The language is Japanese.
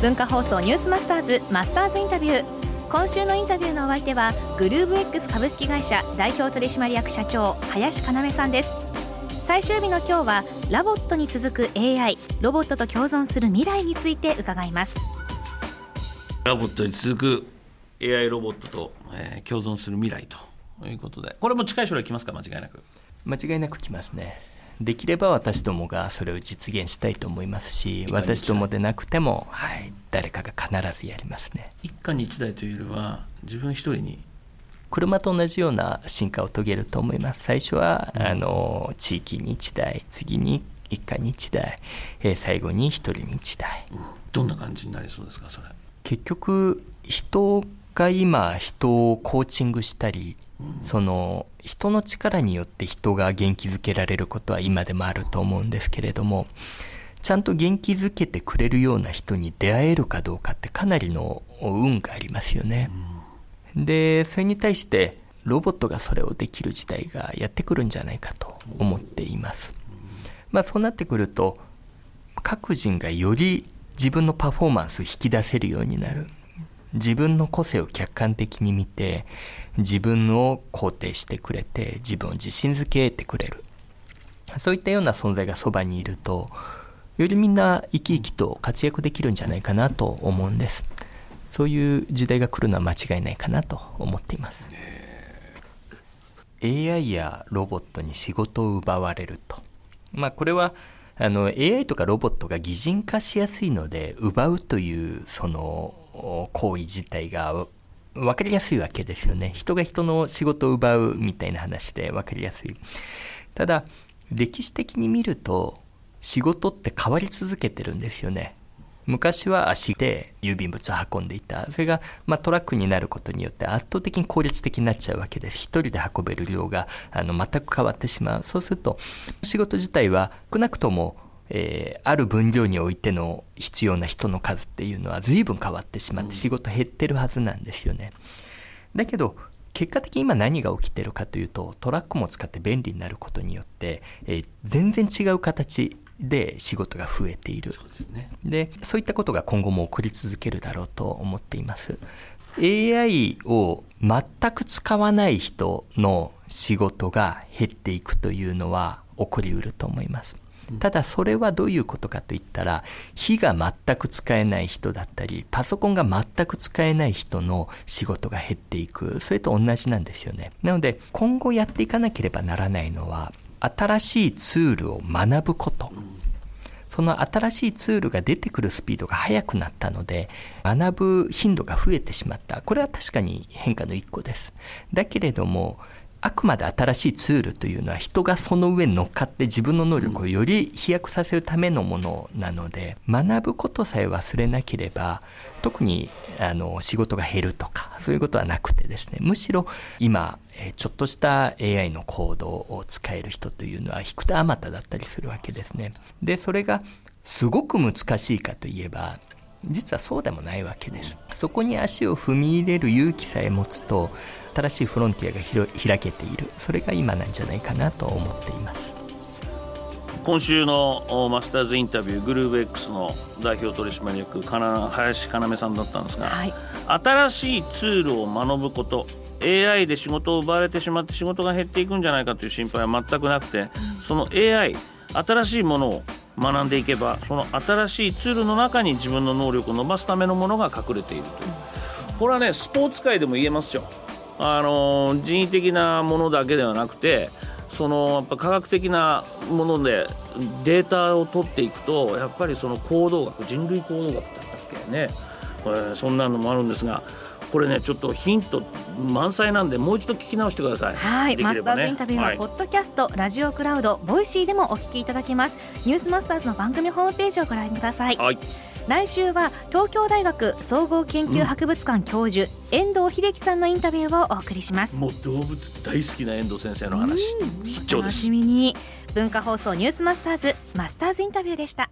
文化放送ニュースマスターズマスターズインタビュー。今週のインタビューのお相手はグルーブ X 株式会社代表取締役社長林要さんです。最終日の今日はラボットに続く AI ロボットと共存する未来について伺います。ラボットに続く AI ロボットと、えー、共存する未来ということで。これも近い将来来ますか？間違いなく。間違いなく来ますねできれば私どもがそれを実現したいと思いますし私どもでなくても、はい、誰かが必ずやりますね。一家に一台というよりは自分一人に。車と同じような進化を遂げると思います。最初は、うん、あの地域に1台次に一家に1台、えー、最後に1人に1台、うん、どんな感じになりそうですかそれ。結局人が今人をコーチングしたりその人の力によって人が元気づけられることは今でもあると思うんですけれどもちゃんと元気づけてくれるような人に出会えるかどうかってかなりの運がありますよね。でそれに対してロボットがそれをできる時代がやってくるんじゃないかと思っています。まあ、そうなってくると各人がより自分のパフォーマンスを引き出せるようになる自分の個性を客観的に見て自分を肯定してくれて自分を自信づけてくれる。そういったような存在がそばにいるとよりみんな生き生きと活躍できるんじゃないかなと思うんです。そういう時代が来るのは間違いないかなと思っています。AI やロボットに仕事を奪われると。まあこれはあの AI とかロボットが擬人化しやすいので奪うというその行為自体が分かりやすいわけですよね。人が人の仕事を奪うみたいな話で分かりやすい。ただ、歴史的に見ると仕事って変わり続けてるんですよね。昔は足で郵便物を運んでいた。それが、まあ、トラックになることによって圧倒的に効率的になっちゃうわけです。一人で運べる量があの全く変わってしまう。そうすると仕事自体は少なくともえー、ある分量においての必要な人の数っていうのは随分変わってしまって仕事減ってるはずなんですよね。だけど結果的に今何が起きてるかというとトラックも使って便利になることによって、えー、全然違う形で仕事が増えている。そうです、ね、でそういったことが今後も起こり続けるだろうと思っています。AI を全く使わない人の仕事が減っていくというのは起こりうると思いますただそれはどういうことかといったら火が全く使えない人だったりパソコンが全く使えない人の仕事が減っていく。それと同じなんですよね。なので今後やっていかなければならないのは新しいツールを学ぶこと。その新しいツールが出てくるスピードが速くなったので学ぶ頻度が増えてしまった。これは確かに変化の一個です。だけれどもあくまで新しいツールというのは人がその上に乗っかって自分の能力をより飛躍させるためのものなので学ぶことさえ忘れなければ特にあの仕事が減るとかそういうことはなくてですねむしろ今ちょっとした AI のコードを使える人というのは引く手あまただったりするわけですね。でそれがすごく難しいかといえば実はそうでもないわけです。そこに足を踏み入れる勇気さえ持つと新しいフロンティアが開けている。それが今なんじゃないかなと思っています。今週のマスターズインタビューグルーブ X の代表取締役林要さんだったんですが、はい、新しいツールを学ぶこと AI で仕事を奪われてしまって仕事が減っていくんじゃないかという心配は全くなくてその AI 新しいものを学んでいけばその新しいツールの中に自分の能力を伸ばすためのものが隠れているという。これはねスポーツ界でも言えますよ。あの人為的なものだけではなくてそのやっぱ科学的なものでデータを取っていくとやっぱりその行動学人類行動学だったっけね、えー、そんなのもあるんですがこれねちょっとヒント満載なんでもう一度聞き直してください。はい、ね、マスターズインタビューは、ポッドキャストラジオクラウドボイシーでもお聞きいただけます。ニュースマスターズの番組ホームページをご覧ください、はい。来週は東京大学総合研究博物館教授、うん、遠藤秀樹さんのインタビューをお送りします。もう動物大好きな遠藤先生の話必聴です楽しみに文化放送ニュースマスターズマスターズインタビューでした